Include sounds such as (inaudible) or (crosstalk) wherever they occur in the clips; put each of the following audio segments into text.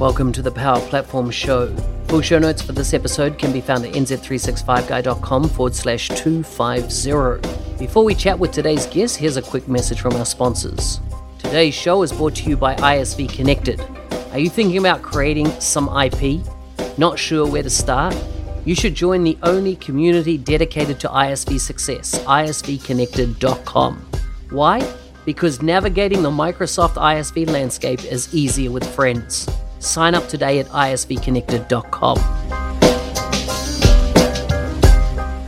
Welcome to the Power Platform Show. Full show notes for this episode can be found at nz365guy.com forward slash 250. Before we chat with today's guest, here's a quick message from our sponsors. Today's show is brought to you by ISV Connected. Are you thinking about creating some IP? Not sure where to start? You should join the only community dedicated to ISV success, isvconnected.com. Why? Because navigating the Microsoft ISV landscape is easier with friends. Sign up today at isvconnected.com.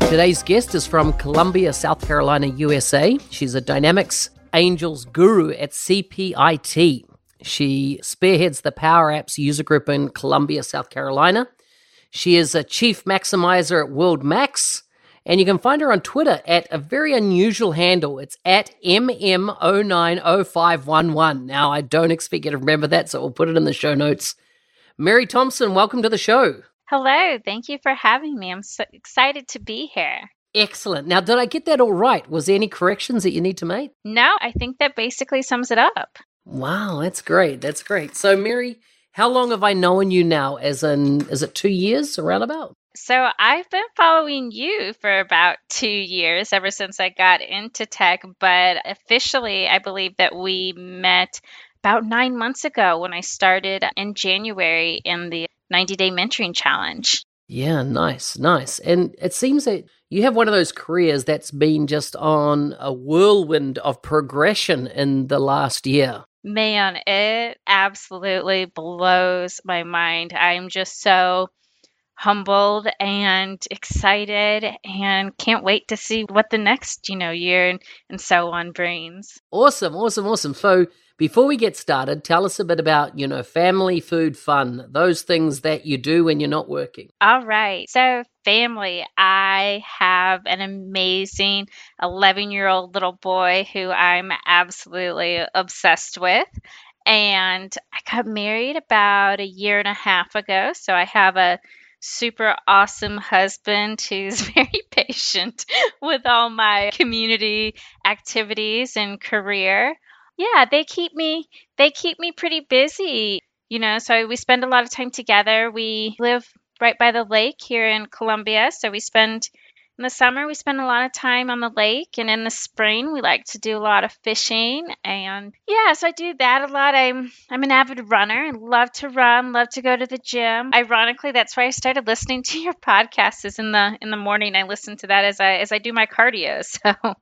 Today's guest is from Columbia, South Carolina, USA. She's a Dynamics Angels guru at CPIT. She spearheads the Power Apps user group in Columbia, South Carolina. She is a chief maximizer at World Max and you can find her on Twitter at a very unusual handle. It's at MM090511. Now, I don't expect you to remember that, so we'll put it in the show notes. Mary Thompson, welcome to the show. Hello. Thank you for having me. I'm so excited to be here. Excellent. Now, did I get that all right? Was there any corrections that you need to make? No, I think that basically sums it up. Wow, that's great. That's great. So, Mary, how long have I known you now? As in, is it two years around about? So I've been following you for about two years, ever since I got into tech. But officially, I believe that we met about nine months ago when I started in January in the 90 day mentoring challenge. Yeah, nice, nice. And it seems that you have one of those careers that's been just on a whirlwind of progression in the last year. Man, it absolutely blows my mind. I'm just so humbled and excited and can't wait to see what the next you know year and, and so on brings. Awesome awesome awesome. So before we get started tell us a bit about you know family food fun those things that you do when you're not working. All right. So family i have an amazing 11 year old little boy who i'm absolutely obsessed with. And i got married about a year and a half ago so i have a super awesome husband who's (laughs) very patient with all my community activities and career. Yeah, they keep me they keep me pretty busy. You know, so we spend a lot of time together. We live right by the lake here in Columbia, so we spend in the summer, we spend a lot of time on the lake, and in the spring, we like to do a lot of fishing. And yeah, so I do that a lot. I'm I'm an avid runner and love to run, love to go to the gym. Ironically, that's why I started listening to (laughs) your podcast. Is in the in the morning, I listen to that as I as I do my cardio. (laughs) So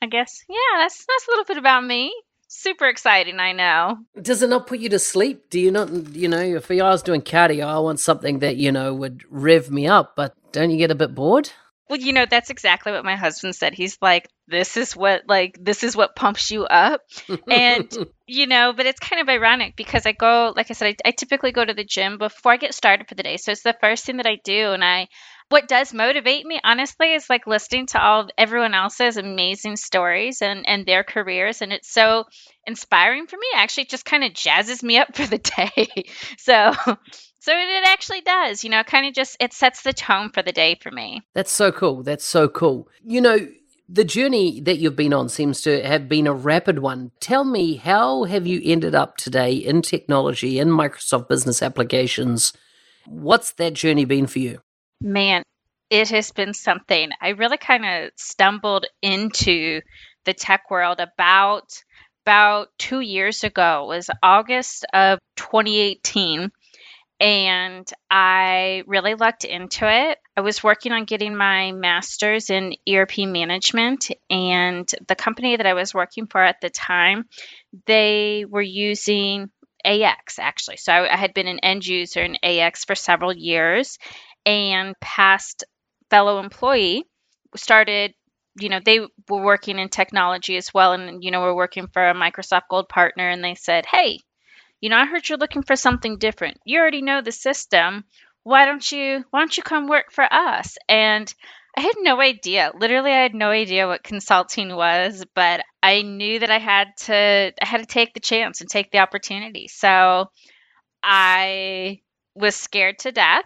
I guess yeah, that's that's a little bit about me super exciting i know does it not put you to sleep do you not you know if i was doing cardio i want something that you know would rev me up but don't you get a bit bored well, you know, that's exactly what my husband said. He's like, this is what like this is what pumps you up. and (laughs) you know, but it's kind of ironic because I go, like I said, I, I typically go to the gym before I get started for the day. So it's the first thing that I do. And I what does motivate me honestly is like listening to all everyone else's amazing stories and and their careers and it's so inspiring for me actually it just kind of jazzes me up (laughs) for the day so so it actually does, you know, kind of just it sets the tone for the day for me. That's so cool. That's so cool. You know, the journey that you've been on seems to have been a rapid one. Tell me, how have you ended up today in technology, in Microsoft business applications? What's that journey been for you? Man, it has been something. I really kind of stumbled into the tech world about about 2 years ago. It was August of 2018 and I really looked into it. I was working on getting my master's in ERP management, and the company that I was working for at the time, they were using AX actually. So I, I had been an end user in AX for several years and past fellow employee started you know they were working in technology as well and you know we're working for a microsoft gold partner and they said hey you know i heard you're looking for something different. You already know the system. Why don't you why don't you come work for us? And i had no idea. Literally i had no idea what consulting was but i knew that i had to i had to take the chance and take the opportunity. So i was scared to death.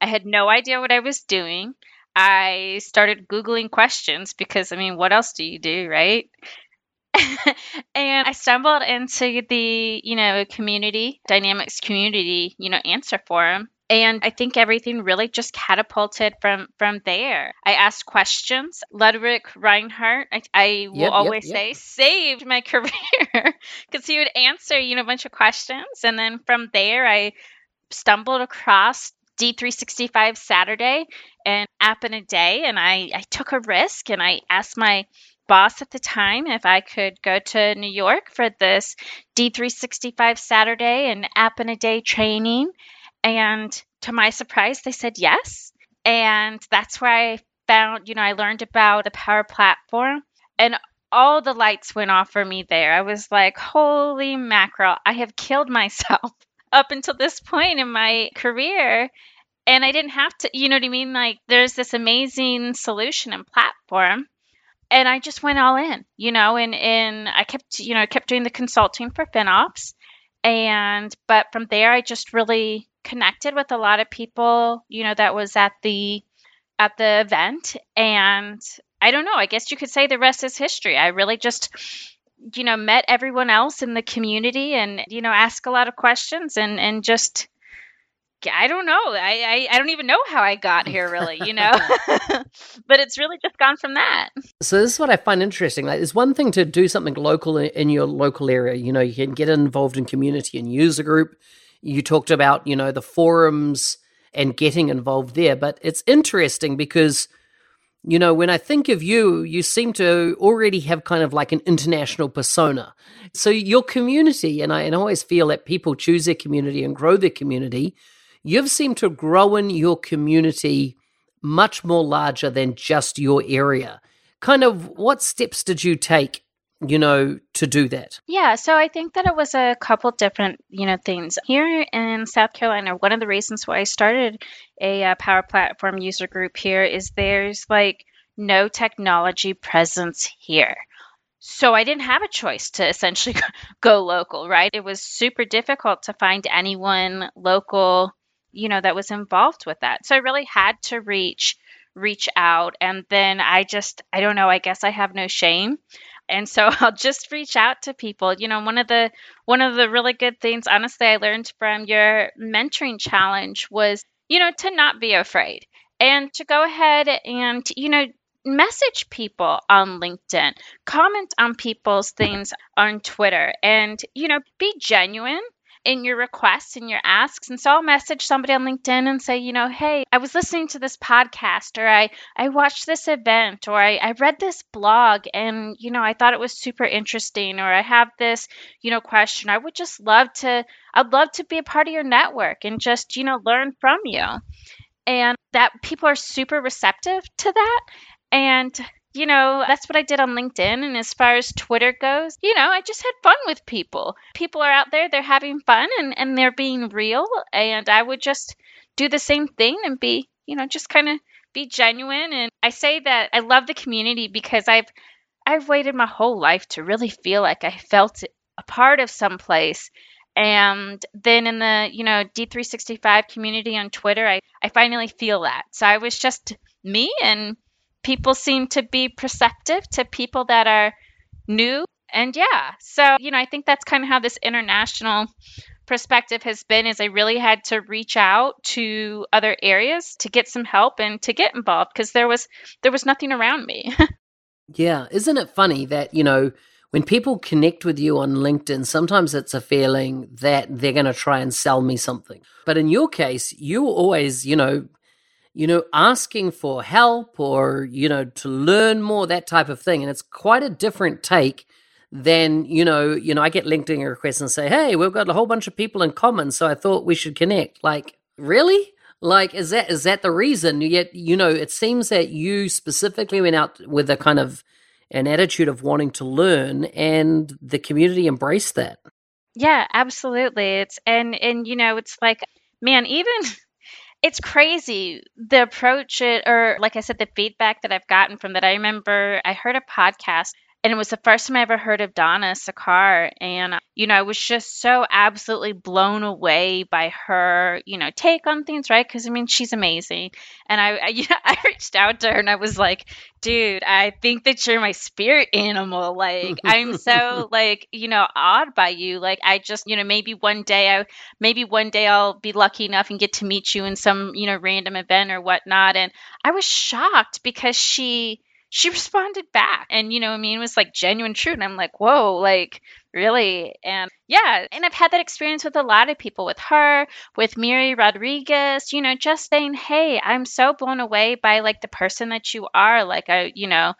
I had no idea what i was doing. I started Googling questions because, I mean, what else do you do, right? (laughs) and I stumbled into the, you know, community, Dynamics community, you know, answer forum. And I think everything really just catapulted from from there. I asked questions. Ludwig Reinhard, I, I will yep, always yep, yep. say, saved my (laughs) career because he would answer, you know, a bunch of questions. And then from there, I stumbled across D365 Saturday and app in a day. And I, I took a risk and I asked my boss at the time if I could go to New York for this D365 Saturday and app in a day training. And to my surprise, they said yes. And that's where I found, you know, I learned about the Power Platform and all the lights went off for me there. I was like, holy mackerel, I have killed (laughs) myself up until this point in my career and I didn't have to, you know what I mean? Like there's this amazing solution and platform. And I just went all in, you know, and, and I kept, you know, kept doing the consulting for FinOps. And, but from there, I just really connected with a lot of people, you know, that was at the, at the event. And I don't know, I guess you could say the rest is history. I really just, you know, met everyone else in the community and, you know, ask a lot of questions and, and just, I don't know. I, I, I don't even know how I got here, really, you know? (laughs) (laughs) but it's really just gone from that. So, this is what I find interesting. Like, it's one thing to do something local in, in your local area. You know, you can get involved in community and user group. You talked about, you know, the forums and getting involved there. But it's interesting because, you know, when I think of you, you seem to already have kind of like an international persona. So, your community, and I, and I always feel that people choose their community and grow their community you've seemed to grow in your community much more larger than just your area. Kind of what steps did you take you know, to do that? Yeah, so I think that it was a couple different, you know, things. Here in South Carolina, one of the reasons why I started a uh, Power Platform user group here is there's like no technology presence here. So I didn't have a choice to essentially (laughs) go local, right? It was super difficult to find anyone local you know that was involved with that. So i really had to reach reach out and then i just i don't know i guess i have no shame. And so (laughs) i'll just reach out to people. You know one of the one of the really good things honestly i learned from your mentoring challenge was you know to not be afraid and to go ahead and you know message people on LinkedIn, comment on people's things on Twitter, and you know, be genuine in your requests and your asks. And so I'll message somebody on LinkedIn and say, you know, hey, I was listening to this podcast or I, I watched this event or I, I read this blog and, you know, I thought it was super interesting or I have this, you know, question. I would just love to, I'd love to be a part of your network and just, you know, learn from you. And that people are super receptive to that. And you know, that's what I did on LinkedIn. And as far as Twitter goes, you know, I just had fun with people. People are out there, they're having fun and, and they're being real. And I would just do the same thing and be, you know, just kind of be genuine. And I say that I love the community because I've I've waited my whole life to really feel like I felt a part of some place. And then in the, you know, D365 community on Twitter, I, I finally feel that. So I was just me and people seem to be perceptive to people that are new. And yeah, so, you know, I think that's kind of how this international perspective has been is I really had to reach out to other areas to get some help and to get involved because there was there was nothing around me. (laughs) yeah, isn't it funny that, you know, when people connect with you on LinkedIn, sometimes it's a feeling that they're going to try and sell me something. But in your case, you always, you know, you know, asking for help or, you know, to learn more, that type of thing. And it's quite a different take than, you know, you know, I get LinkedIn requests and say, "Hey, we've got a whole bunch of people in common, so I thought we should connect." Like, really? Like, is that is that the reason? Yet, you know, it seems that you specifically went out with a kind of an attitude of wanting to learn, and the community embraced that. Yeah, absolutely. It's and and you know, it's like, man, even (laughs) it's crazy the approach it or like I said, the feedback that I've gotten from that. I remember I heard a podcast and it was the first time I ever heard of Dona Sarkar. And, you know, I was just so absolutely blown away by her, you know, take on things, right? Because, I mean, she's amazing. And I, I, (laughs) I reached out to her and I was like, dude, I think that you're my spirit animal. Like, I'm so, (laughs) like, you know, awed by you. Like, I just, you know, maybe one day I, maybe one day I'll be lucky enough and get to meet you in some, you know, random event or whatnot. And I was shocked because she, she responded back and you know i mean it was like genuine truth and i'm like whoa like really? And yeah and i've had that experience with a lot of people with her with miri rodriguez you know just saying hey i'm so blown away by like the person that you are like i you know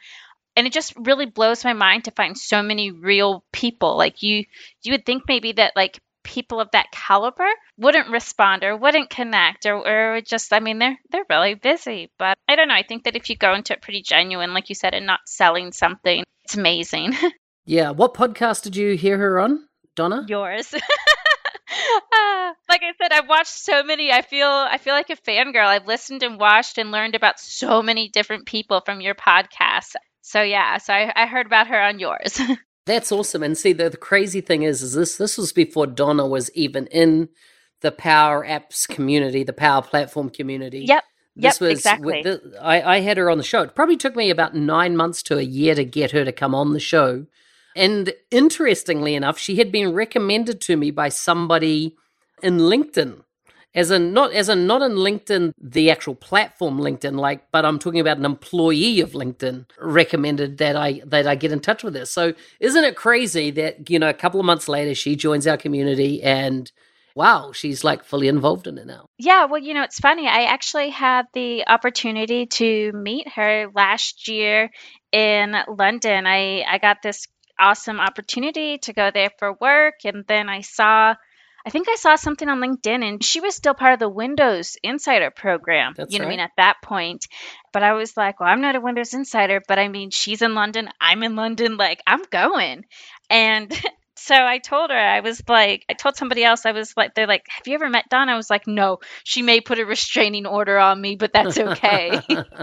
and it just really blows my mind to find so many real people like you you would think maybe that like people of that caliber wouldn't respond or wouldn't connect or, or just I mean they're they're really busy. But I don't know. I think that if you go into it pretty genuine, like you said, and not selling something, it's amazing. (laughs) yeah. What podcast did you hear her on, Dona? Yours. Uh, (laughs) like I said, I've watched so many. I feel I feel like a fangirl. I've listened and watched and learned about so many different people from your podcast. So yeah, so I, I heard about her on yours. (laughs) That's awesome. And see, the, the crazy thing is, is this this was before Dona was even in the Power Apps community, the Power Platform community. Yep. This yep, was exactly. The, I, I had her on the show. It probably took me about nine months to a year to get her to come on the show. And interestingly enough, she had been recommended to me by somebody in LinkedIn as in not as in not in LinkedIn, the actual platform LinkedIn, like, but I'm talking about an employee of LinkedIn recommended that I that I get in touch with her. So isn't it crazy that you know a couple of months later she joins our community and wow, she's like fully involved in it now. Yeah, well, you know, it's funny. I actually had the opportunity to meet her last year in London. I I got this awesome opportunity to go there for work and then I saw I think I saw something on LinkedIn and she was still part of the Windows Insider program. That's you know right. I mean at that point. But I was like, well, I'm not a Windows Insider, but I mean she's in London, I'm in London, like I'm going. And (laughs) so I told her, I was like, I told somebody else, I was like, they're like, have you ever met Dona? I was like, no, she may put a restraining order on me, but that's okay.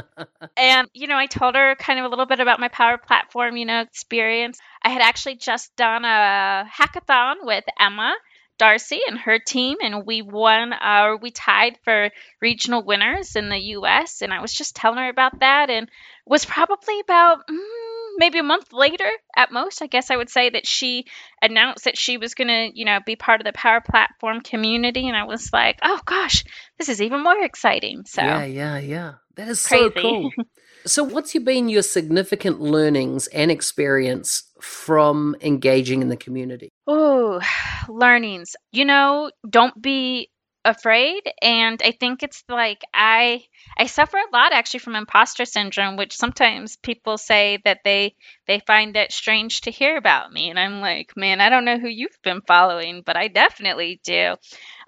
(laughs) and, you know, I told her kind of a little bit about my Power Platform, you know, experience. I had actually just done a hackathon with Emma Darcy and her team, and we won, uh, we tied for regional winners in the U.S. And I was just telling her about that, and was probably about mm, maybe a month later at most. I guess I would say that she announced that she was going to, you know, be part of the Power Platform community, and I was like, oh gosh, this is even more exciting. So yeah, yeah, yeah. That is so cool. (laughs) so, what's been your significant learnings and experience from engaging in the community? Oh, (sighs) learnings. You know, don't be afraid and I think it's like I I suffer a lot actually from imposter syndrome which sometimes people say that they they find it strange to hear about me and I'm like, man, I don't know who you've been following, but I definitely do.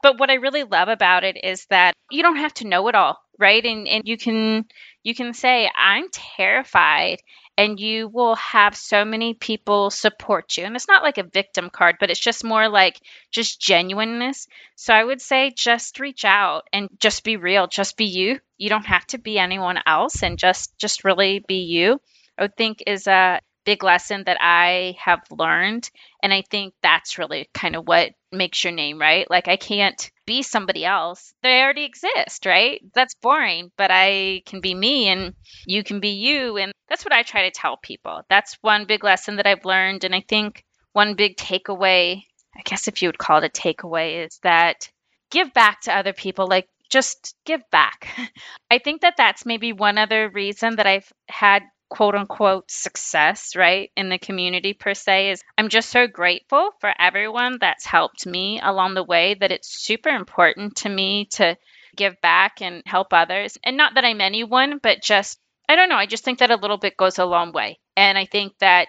But what I really love about it is that you don't have to know it all, right? And and you can you can say I'm terrified and you will have so many people support you. And it's not like a victim card, but it's just more like just genuineness. So I would say just reach out and just be real, just be you. You don't have to be anyone else and just just really be you. I would think is a big lesson that I have learned and I think that's really kind of what makes your name, right? Like I can't be somebody else. They already exist, right? That's boring, but I can be me and you can be you and that's what I try to tell people. That's one big lesson that I've learned and I think one big takeaway, I guess if you would call it a takeaway is that give back to other people like just give back. (laughs) I think that that's maybe one other reason that I've had quote unquote success, right, in the community per se is I'm just so grateful for everyone that's helped me along the way that it's super important to me to give back and help others. And not that I'm anyone, but just I don't know, I just think that a little bit goes a long way. And I think that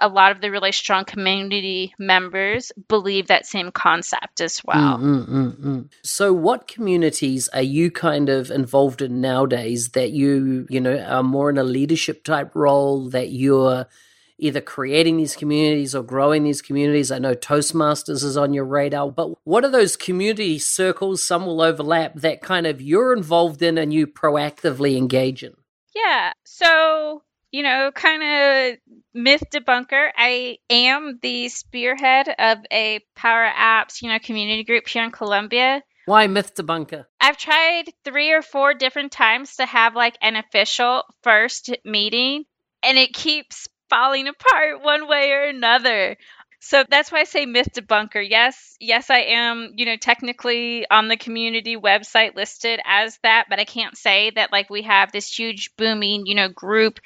a lot of the really strong community members believe that same concept as well. Mm, mm, mm, so, what communities are you kind of involved in nowadays that you, you know, are more in a leadership type role that you're either creating these communities or growing these communities? I know Toastmasters is on your radar, but what are those community circles? Some will overlap that kind of you're involved in and you proactively engage in. Yeah. So you know, kind of myth debunker. I am the spearhead of a Power Apps, you know, community group here in Columbia. Why myth debunker? I've tried three or four different times to have like an official first meeting, and it keeps falling apart one way or another. So that's why I say myth debunker. Yes, yes, I am, you know, technically on the community website listed as that, but I can't say that like we have this huge booming, you know, group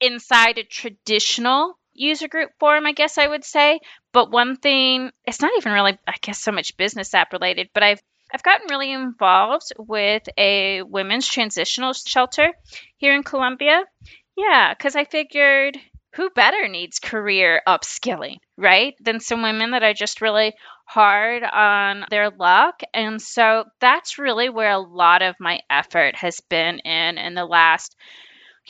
inside a traditional user group forum, I guess I would say. But one thing, it's not even really, I guess, so much business app related, but I've I've gotten really involved with a women's transitional shelter here in Columbia. Yeah, because I figured who better needs career upskilling, right? Than some women that are just really hard on their luck. And so that's really where a lot of my effort has been in in the last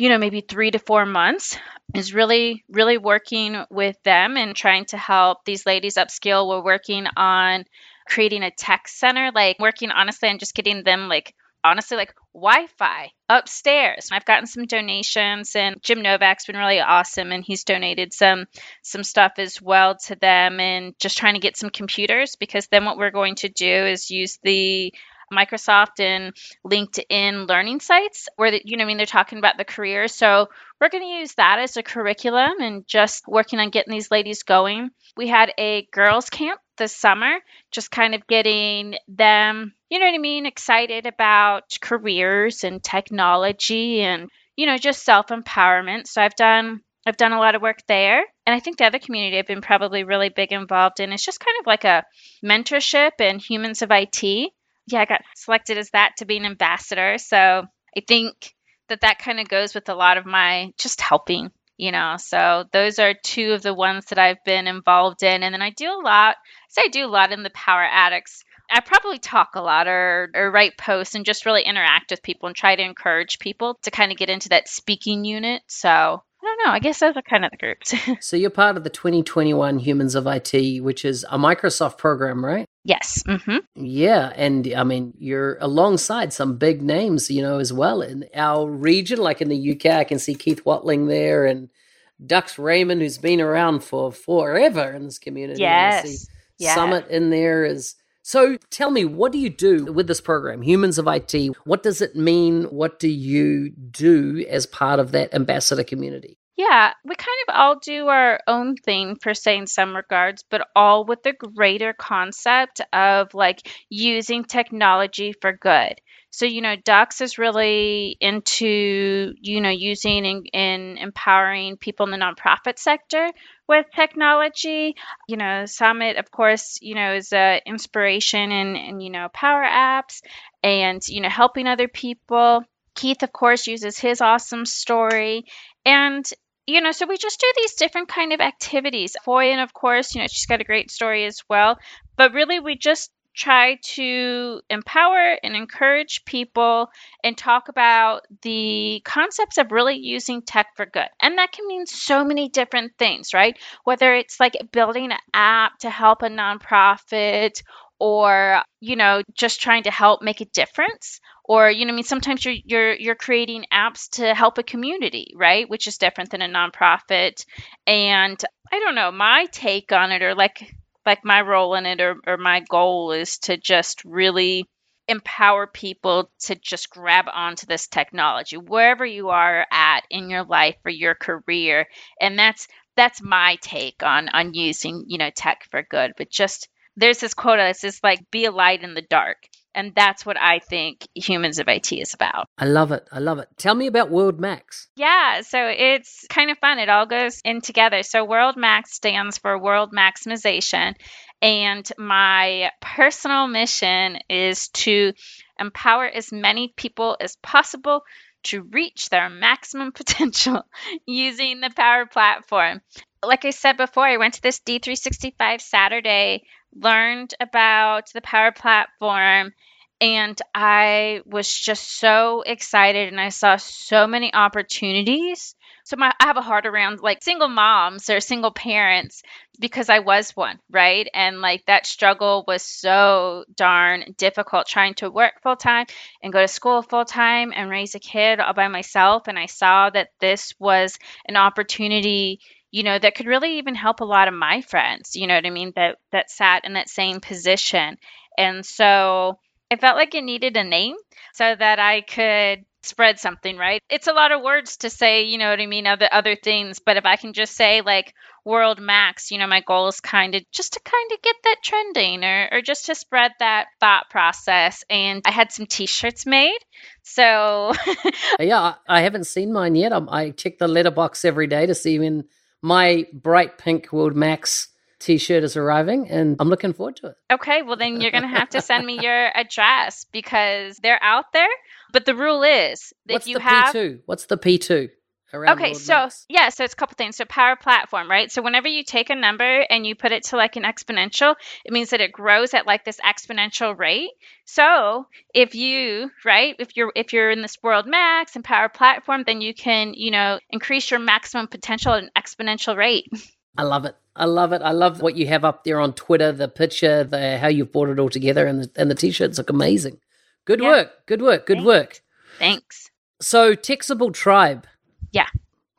you know, maybe three to four months is really, really working with them and trying to help these ladies upskill. We're working on creating a tech center, like working honestly on just getting them like honestly like Wi-Fi upstairs. I've gotten some donations and Jim Novak's been really awesome and he's donated some some stuff as well to them and just trying to get some computers because then what we're going to do is use the Microsoft and LinkedIn learning sites where, the, you know, I mean, they're talking about the career. So we're going to use that as a curriculum and just working on getting these ladies going. We had a girls' camp this summer, just kind of getting them, you know what I mean, excited about careers and technology and, you know, just self empowerment. So I've done I've done a lot of work there. And I think the other community I've been probably really big involved in is just kind of like a mentorship and humans of IT yeah, I got selected as that to be an ambassador. So I think that that kind of goes with a lot of my just helping, you know. So those are two of the ones that I've been involved in. And then I do a lot, I I do a lot in the Power Addicts. I probably talk a lot or, or write posts and just really interact with people and try to encourage people to kind of get into that speaking unit. So I don't know. I guess those are kind of the groups. (laughs) so you're part of the 2021 Humans of IT, which is a Microsoft program, right? Yes. Mm-hmm. Yeah, and I mean you're alongside some big names, you know, as well in our region. Like in the UK, I can see Keith Whatling there, and Dux Raymond, who's been around for forever in this community. Yes. yes. Samit in there is. So tell me, what do you do with this program, Humans of IT? What does it mean? What do you do as part of that ambassador community? Yeah, we kind of all do our own thing per se in some regards, but all with the greater concept of like using technology for good. So, you know, Dux is really into, you know, using and, and empowering people in the nonprofit sector with technology. You know, Samit, of course, you know, is a inspiration and, and, you know, power apps and, you know, helping other people. Keith, of course, uses his awesome story. And you know, so we just do these different kind of activities. Foyin, of course, you know, she's got a great story as well. But really, we just try to empower and encourage people and talk about the concepts of really using tech for good. And that can mean so many different things, right? Whether it's like building an app to help a nonprofit or you know just trying to help make a difference or you know i mean sometimes you're you're you're creating apps to help a community right which is different than a nonprofit and i don't know my take on it or like like my role in it or, or my goal is to just really empower people to just grab onto this technology wherever you are at in your life or your career. And that's that's my take on on using you know tech for good. But just there's this quote that's just like be a light in the dark and that's what i think humans of it is about. I love it. I love it. Tell me about world max. Yeah so it's kind of fun. It all goes in together. So world max stands for world maximization. And my personal mission is to empower as many people as possible to reach their maximum (laughs) potential using the Power Platform. Like I said before, I went to this D365 Saturday, learned about the Power Platform, and I was just so excited and I saw so many opportunities. So my I have a heart around like single moms or single parents because I was one, right? And like that struggle was so darn difficult trying to work full time and go to school full time and raise a kid all by myself and I saw that this was an opportunity you know that could really even help a lot of my friends you know what i mean that that sat in that same position and so I felt like it needed a name so that I could spread something, right? It's a lot of words to say, you know what I mean, other other things, but if I can just say like world max, you know, my goal is kind of just to kind of get that trending or or just to spread that thought process and I had some t-shirts made. So (laughs) Yeah, I haven't seen mine yet. I, I check the letterbox every day to see when my bright pink world max t-shirt is arriving and I'm looking forward to it. Okay, well then you're going to have to send me your address because they're out there, but the rule is What's if you the have P2? What's the P2? Okay, so Max? yeah, so it's a couple things. So power platform, right? So whenever you take a number and you put it to like an exponential, it means that it grows at like this exponential rate. So if you, right, if you're if you're in this world max and power platform, then you can, you know, increase your maximum potential at an exponential rate. (laughs) I love it. I love it. I love what you have up there on Twitter, the picture, the how you've brought it all together and the, and the t-shirts look amazing. Good Yeah. work. Good work. Good Thanks. work. Thanks. So Texable Tribe. Yeah.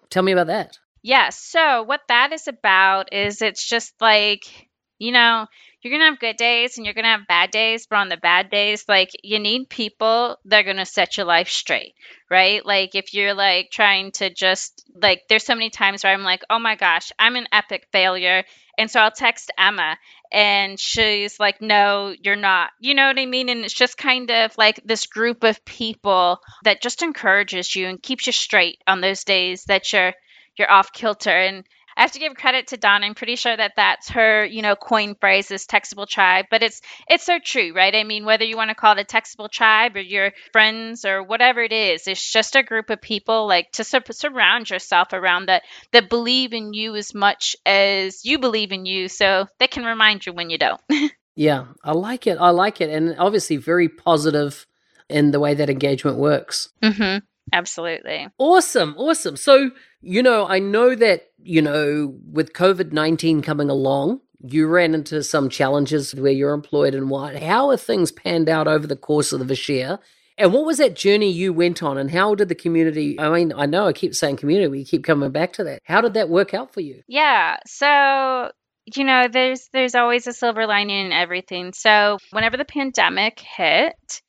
Tell me about that. Yeah, so what that is about is it's just like, you know, you're going to have good days and you're going to have bad days, but on the bad days, like you need people that are going to set your life straight, right? Like if you're like trying to just like there's so many times where I'm like, "Oh my gosh, I'm an epic failure." And so I'll text Emma and she's like, "No, you're not." You know what I mean? And it's just kind of like this group of people that just encourages you and keeps you straight on those days that you're you're off kilter and I have to give credit to Dawn. I'm pretty sure that that's her, you know, coin phrase, this textable tribe. But it's it's so true, right? I mean, whether you want to call it a textable tribe or your friends or whatever it is, it's just a group of people like to sur- surround yourself around that that believe in you as much as you believe in you, so they can remind you when you don't. (laughs) Yeah, I like it. I like it. And obviously very positive in the way that engagement works. mm-hmm. Absolutely. Awesome, awesome. So, you know, I know that, you know, with COVID 19 coming along, you ran into some challenges where you're employed and what. How are things panned out over the course of this year? And what was that journey you went on, and how did the community? I mean, I know I keep saying community, we keep coming back to that. How did that work out for you? Yeah. So, you know, there's there's always a silver lining in everything. So, whenever the pandemic hit,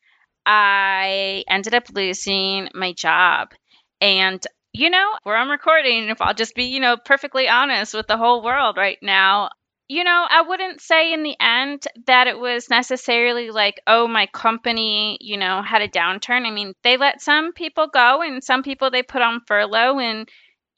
I ended up losing my job. And you know, where I'm recording, if I'll just be, you know, perfectly honest with the whole world right now, you know, I wouldn't say in the end that it was necessarily like, oh, my company, you know, had a downturn. I mean, they let some people go and some people they put on furlough and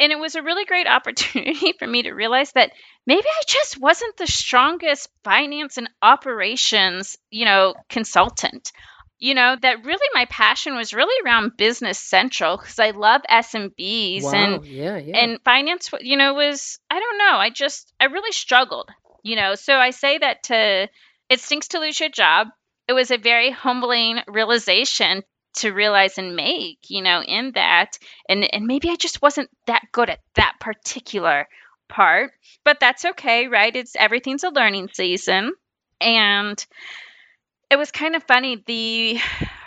and it was a really great (laughs) opportunity for me to realize that maybe I just wasn't the strongest finance and operations, you know, consultant. You know, that really my passion was really around business central because I love SMBs Wow, and yeah, yeah. and finance you know was i don't know i just i really struggled you know. So i say that to it stinks to lose your job. It was a very humbling realization to realize and make you know in that and and maybe i just wasn't that good at that particular part but that's okay right? It's everything's a learning season and it was kind of funny the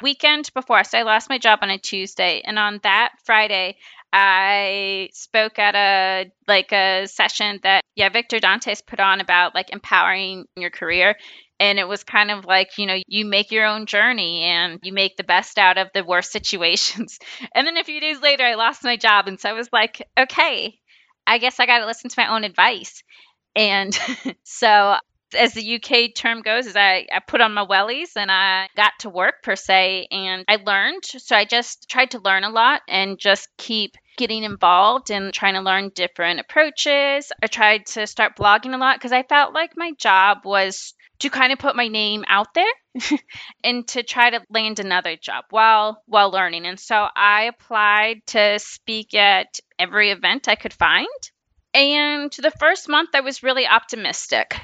weekend before so i lost my job on a tuesday and on that friday I spoke at a like a session that yeah Victor Dantas put on about like empowering your career and it was kind of like you know you make your own journey and you make the best out of the worst (laughs) situations. And then a few days later I lost my job and so I was like okay I guess I got to listen to my own advice. And (laughs) so as the UK term goes, is I, I put on my wellies and I got to work per se and I learned. So I just tried to learn a lot and just keep getting involved and trying to learn different approaches. I tried to start blogging a lot because I felt like my job was to kind of put my name out there (laughs) and to try to land another job while while learning. And so I applied to speak at every event I could find. And the first month I was really optimistic.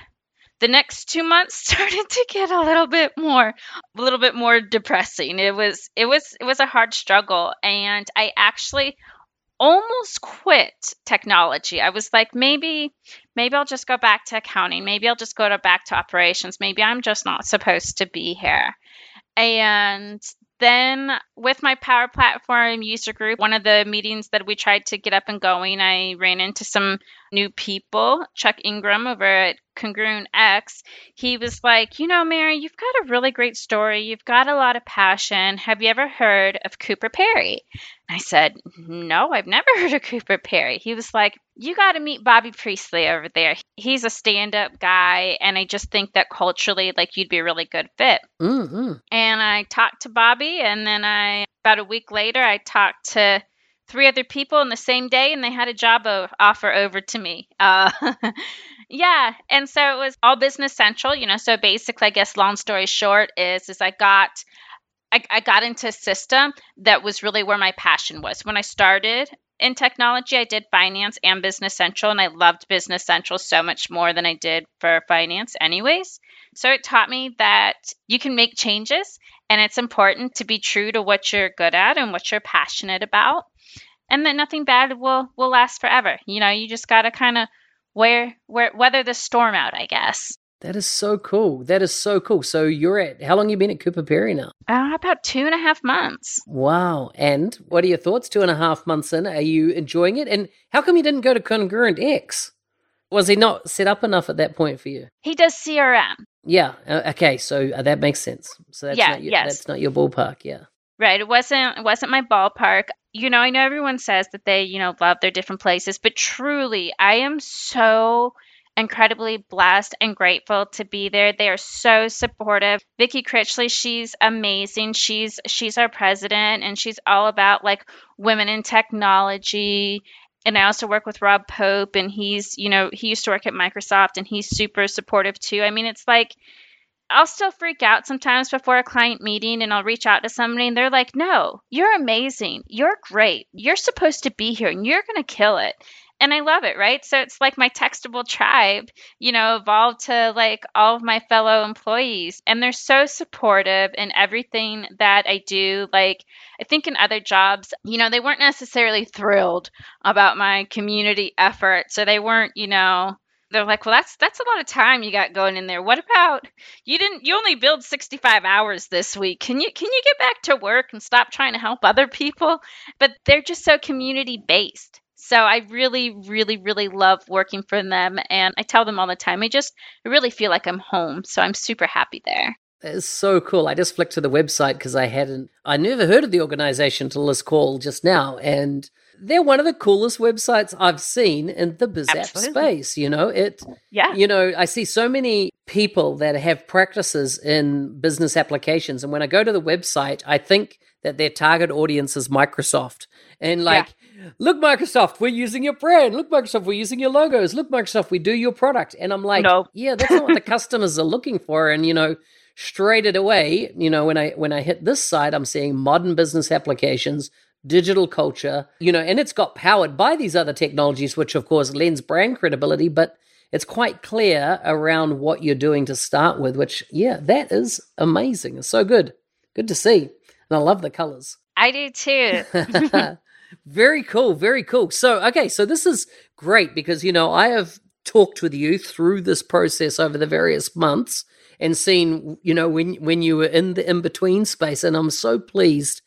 The next 2 months (laughs) started to get a little bit more a little bit more depressing. It was it was it was a hard struggle and I actually almost quit technology. I was like, maybe, maybe I'll just go back to accounting. Maybe I'll just go to back to operations. Maybe I'm just not supposed to be here. And then with my Power Platform user group, one of the meetings that we tried to get up and going, I ran into some new people. Chuck Ingram over at Congruent X, he was like, You know, Mary, you've got a really great story. You've got a lot of passion. Have you ever heard of Cooper Parry? I said, No, I've never (laughs) heard of Cooper Parry. He was like, You got to meet Bobby Priestley over there. He's a stand up guy. And I just think that culturally, like, you'd be a really good fit. Mm-hmm. And I talked to Bobby. And then I, about a week later, I talked to three other people in the same day and they had a job offer over to me. Uh, (laughs) yeah. And so it was all business central, you know. So basically, I guess long story short is is I got I, I got into a system that was really where my passion was. When I started in technology, I did finance and business central, and I loved business central so much more than I did for finance, anyways. So it taught me that you can make changes, and it's important to be true to what you're good at and what you're passionate about and that nothing bad will will last forever. You know, you just got to kind of wear, wear weather the storm out, I guess. That is so cool. That is so cool. So you're at how long you been at Cooper Parry now? Uh, about two and a half months. Wow. And what are your thoughts? Two and a half months in, are you enjoying it? And how come you didn't go to Congruent X? Was he not set up enough at that point for you? He does CRM. Yeah. Uh, okay. So uh, that makes sense. So that's yeah, not your, yes. that's not your ballpark. Yeah. Right. It wasn't it wasn't my ballpark. You know, I know everyone says that they, you know, love their different places, but truly, I am so incredibly blessed and grateful to be there. They are so supportive. Vicky Critchley, she's amazing. She's she's our president and she's all about like women in technology. And I also work with Rob Pope and he's, you know, he used to work at Microsoft and he's super supportive too. I mean, it's like I'll still freak out sometimes before a client meeting and I'll reach out to somebody and they're like, no, you're amazing. You're great. You're supposed to be here and you're going to kill it. And I love it, right? So it's like my textable tribe, you know, evolved to like all of my fellow employees. And they're so supportive in everything that I do. Like, I think in other jobs, you know, they weren't necessarily thrilled about my community effort. So they weren't, you know, they're like, well, that's that's a lot of time you got going in there. What about you didn't you only build 65 hours this week? Can you can you get back to work and stop trying to help other people? But they're just so community based. So I really, really, really love working for them, and I tell them all the time. I just I really feel like I'm home, so I'm super happy there. That is so cool. I just flicked to the website because I hadn't, I never heard of the organization until this call just now, and they're one of the coolest websites I've seen in the biz app space. You know, it, yeah. You know, I see so many people that have practices in business applications, and when I go to the website, I think that their target audience is Microsoft, and like. Yeah. Look, Microsoft, we're using your brand. Look, Microsoft, we're using your logos. Look, Microsoft, we do your product. And I'm like, no. (laughs) yeah, that's not what the (laughs) customers are looking for. And, you know, straight away, you know, when I when I hit this site, I'm seeing modern business applications, digital culture, you know, and it's got powered by these other technologies, which of course lends brand credibility, but it's quite clear around what you're doing to start with, which, yeah, that is amazing. It's so good. Good to see. And I love the colors. I do too. (laughs) (laughs) very cool. Very cool. So, okay, so this is great because, you know, I have talked with you through this process over the various months and seen, you know, when when you were in the in between space. And I'm so pleased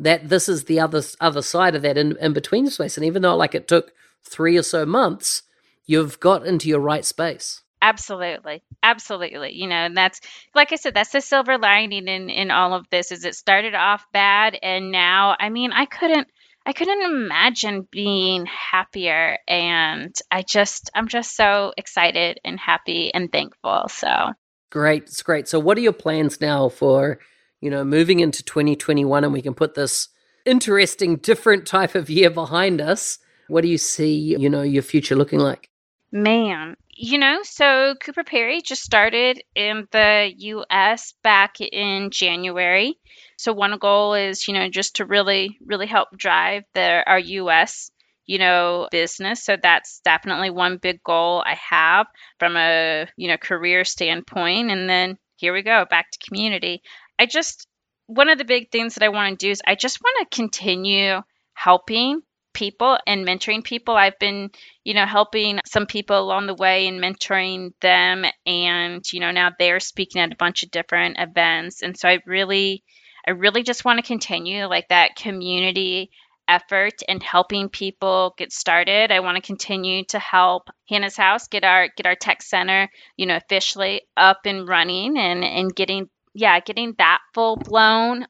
that this is the other other side of that in, in between space. And even though like it took three or so months, you've got into your right space. Absolutely. Absolutely. You know, and that's like I said, that's the silver lining in in all of this is it started off bad and now I mean, I couldn't I couldn't imagine being happier. And I just, I'm just so excited and happy and thankful. So great. It's great. So, what are your plans now for, you know, moving into 2021 and we can put this interesting, different type of year behind us? What do you see, you know, your future looking like? Man, you know, so Cooper Parry just started in the US back in January. So one goal is, you know, just to really, really help drive the our US, you know, business. So that's definitely one big goal I have from a, you know, career standpoint. And then here we go, back to community. I just one of the big things that I want to do is I just want to continue helping people and mentoring people. I've been, you know, helping some people along the way and mentoring them. And, you know, now they're speaking at a bunch of different events. And so I really, I really just want to continue like that community effort and helping people get started. I want to continue to help Hannah's House get our get our tech center, you know, officially up and running and and getting yeah, getting that full blown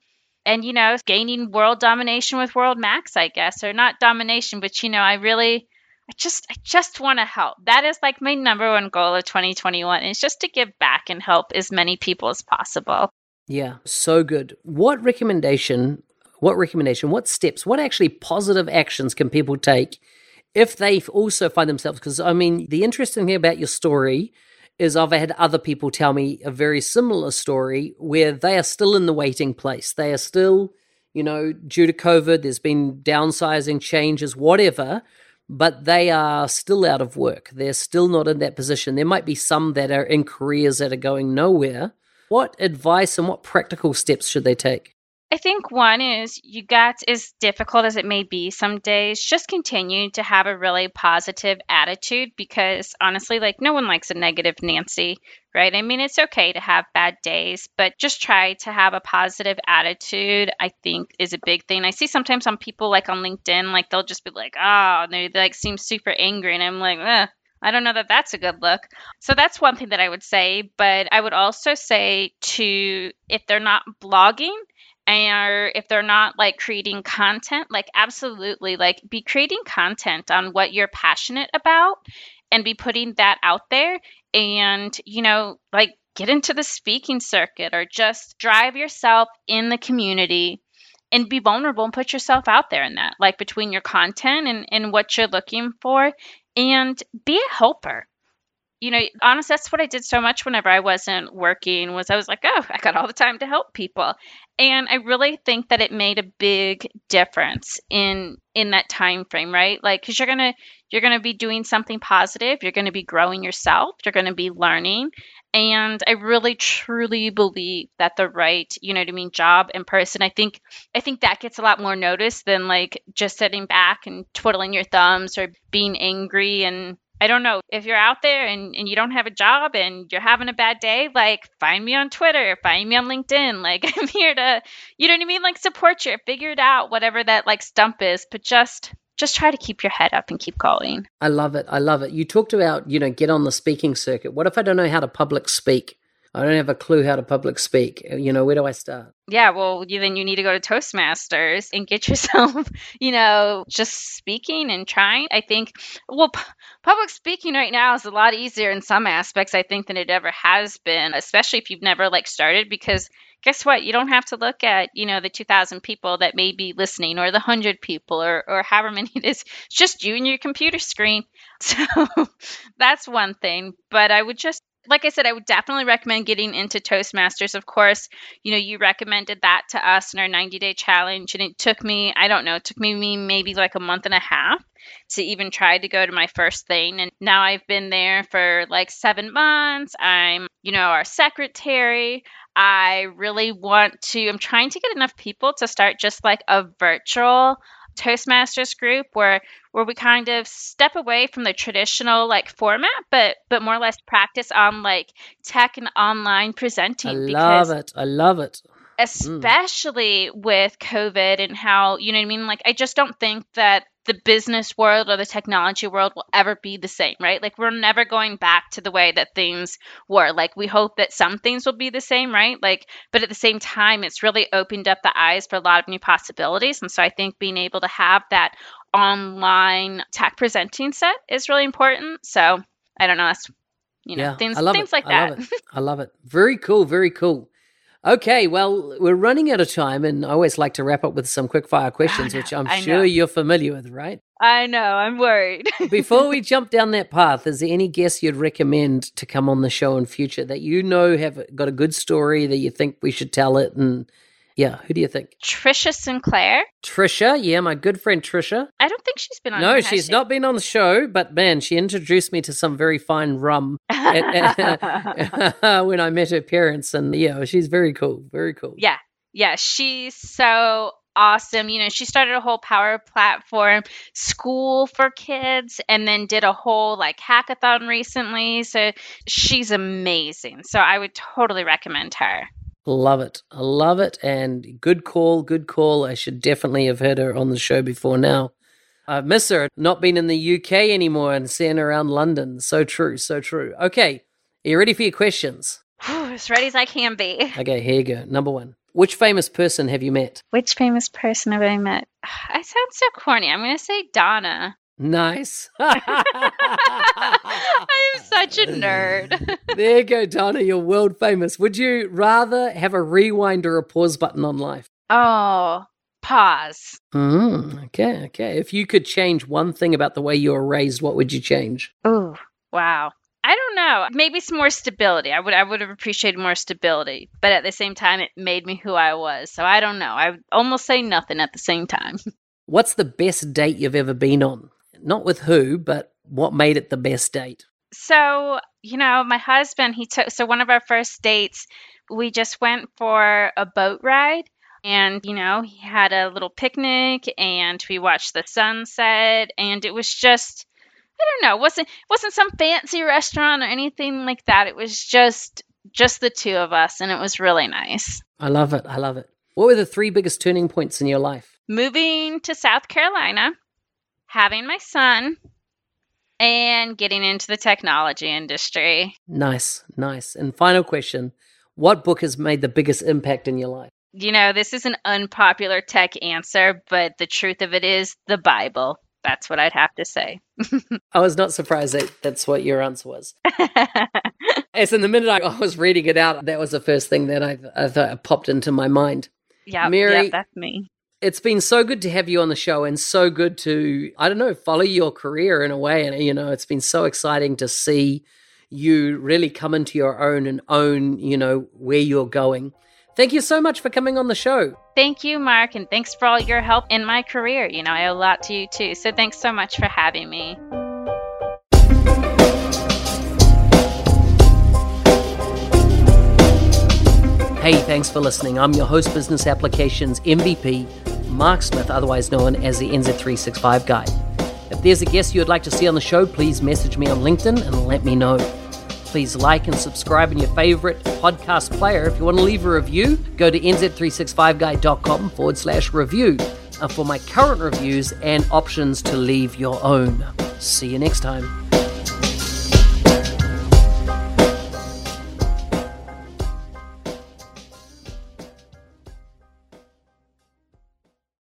and you know gaining world domination with world max i guess or not domination but you know i really i just i just want to help. That is like my number one goal of 2021 is just to give back and help as many people as possible. Yeah so good. What recommendation what recommendation what steps what actually positive actions can people take if they also find themselves because i mean the interesting thing about your story is I've had other people tell me a very similar story where they are still in the waiting place. They are still, you know, due to COVID, there's been downsizing, changes, whatever, but they are still out of work. They're still not in that position. There might be some that are in careers that are going nowhere. What advice and what practical steps should they take? I think one is you got, as difficult as it may be some days, just continue to have a really positive attitude because honestly, like no one likes a negative Nancy, right? I mean, it's okay to have bad days, but just try to have a positive attitude, I think is a big thing. I see sometimes on people like on LinkedIn, like they'll just be like, oh, they like seem super angry. And I'm like, eh, I don't know that that's a good look. So that's one thing that I would say. But I would also say to, if they're not blogging, or if they're not like creating content like absolutely like be creating content on what you're passionate about and be putting that out there and you know like get into the speaking circuit or just drive yourself in the community and be vulnerable and put yourself out there in that like between your content and, and what you're looking for and be a helper you know, honestly, that's what I did so much whenever I wasn't working was I was like, oh, I got all the time to help people. And I really think that it made a big difference in in that time frame, right? Like cuz you're going to you're going to be doing something positive, you're going to be growing yourself, you're going to be learning. And I really truly believe that the right, you know what I mean, job and person, I think I think that gets a lot more notice than like just sitting back and twiddling your thumbs or being angry and I don't know if you're out there and, and you don't have a job and you're having a bad day, like find me on Twitter, find me on LinkedIn. (laughs) Like I'm here to, you know what I mean? Like support you, figure it out, whatever that like stump is, but just just try to keep your head up and keep going. I love it. I love it. You talked about, you know, get on the speaking circuit. What if I don't know how to public speak? I don't have a clue how to public speak. You know, where do I start? Yeah, well, you, then you need to go to Toastmasters and get (laughs) yourself, you know, just speaking and trying. I think, well, p- public speaking right now is a lot easier in some aspects, I think, than it ever has been, especially if you've never like started because guess what? You don't have to look at, you know, the 2,000 people that may be listening or the 100 people or, or however (laughs) many it is. It's just you and your computer screen. (laughs) So that's one thing. But I would just like I said, I would definitely recommend getting into Toastmasters. Of course, you know, you recommended that to us in our 90 day challenge. And it took me, I don't know, it took me maybe like a month and a half to even try to go to my first thing. And now I've been there for like seven months. I'm, you know, our secretary. I really want to, I'm trying to get enough people to start just like a virtual Toastmasters group where where we kind of step away from the traditional like format, but but more or less practice on like tech and online presenting. I love it. I love it. Especially mm. with COVID and how you know what I mean. Like I just don't think that the business world or the technology world will ever be the same, right? Like we're never going back to the way that things were. Like we hope that some things will be the same, right? Like, but at the same time, it's really opened up the eyes for a lot of new possibilities. And so I think being able to have that online tech presenting set is really important. So I don't know. That's you know, yeah, things I love things it. like I that. love it. (laughs) I love it. Very cool. Very cool. Okay, well, we're running out of time, and I always like to wrap up with some quick fire questions, (laughs) which I'm I sure know. you're familiar with, right? I know. I'm worried. (laughs) Before we jump down that path, is there any guests you'd recommend to come on the show in future that you know have got a good story that you think we should tell it? And yeah, who do you think? Trisha Sinclair. Trisha, yeah, my good friend Trisha. I don't think she's been on. No, she's she? not been on the show, but man, she introduced me to some very fine rum at- (laughs) (laughs) when I met her parents, and yeah, she's very cool, very cool. Yeah. Yeah. She's so awesome. You know, she started a whole power platform school for kids and then did a whole like hackathon recently. So she's amazing. So I would totally recommend her. Love it. I love it. And good call, good call. I should definitely have heard her on the show before now. I miss her not being in the UK anymore and seeing her around London. So true, so true. Okay, are you ready for your questions? Whew, as ready as I can be. Okay, here you go. Number one. Which famous person have you met? Which famous person have I met? (sighs) I sound so corny. I'm going to say Dona. Nice. (laughs) I am such a nerd. (laughs) there you go, Dona. You're world famous. Would you rather have a rewind or a pause button on life? oh, pause. Mm, okay, okay. If you could change one thing about the way you were raised, what would you change? Oh, wow. I don't know. Maybe some more stability. I would I would have appreciated more stability, but at the same time it made me who I was. So I don't know. I would almost say nothing at the same time. (laughs) What's the best date you've ever been on? Not with who, but what made it the best date? So, you know, my husband, he took so one of our first dates, we just went for a boat ride and, you know, he had a little picnic and we watched the sunset and it was just I don't know, it wasn't wasn't some fancy restaurant or anything like that. It was just just the two of us and it was really nice. I love it. I love it. What were the three biggest turning points in your life? Moving to South Carolina, having my son, and getting into the technology industry. Nice, nice. And final question What book has made the biggest impact in your life? You know, this is an unpopular tech answer, but the truth of it is the Bible. That's what I'd have to say. (laughs) I was not surprised that that's what your answer was. (laughs) As in the minute I was reading it out, that was the first thing that I, I thought popped into my mind. yeah, Mary- yeah, that's me. It's been so good to have you on the show and so good to, I don't know, follow your career in a way. And, you know, it's been so exciting to see you really come into your own and own, you know, where you're going. Thank you so much for coming on the show. Thank you, Mark, and thanks for all your help in my career. You know, I owe a lot to you too. So thanks so much for having me. Hey, thanks for listening. I'm your host, Business Applications MVP, Mark Smith, otherwise known as the NZ365 Guy. If there's a guest you'd like to see on the show, please message me on LinkedIn and let me know. Please like and subscribe in your favorite podcast player. If you want to leave a review, go to nz365guy.com forward slash review uh, for my current reviews and options to leave your own. See you next time.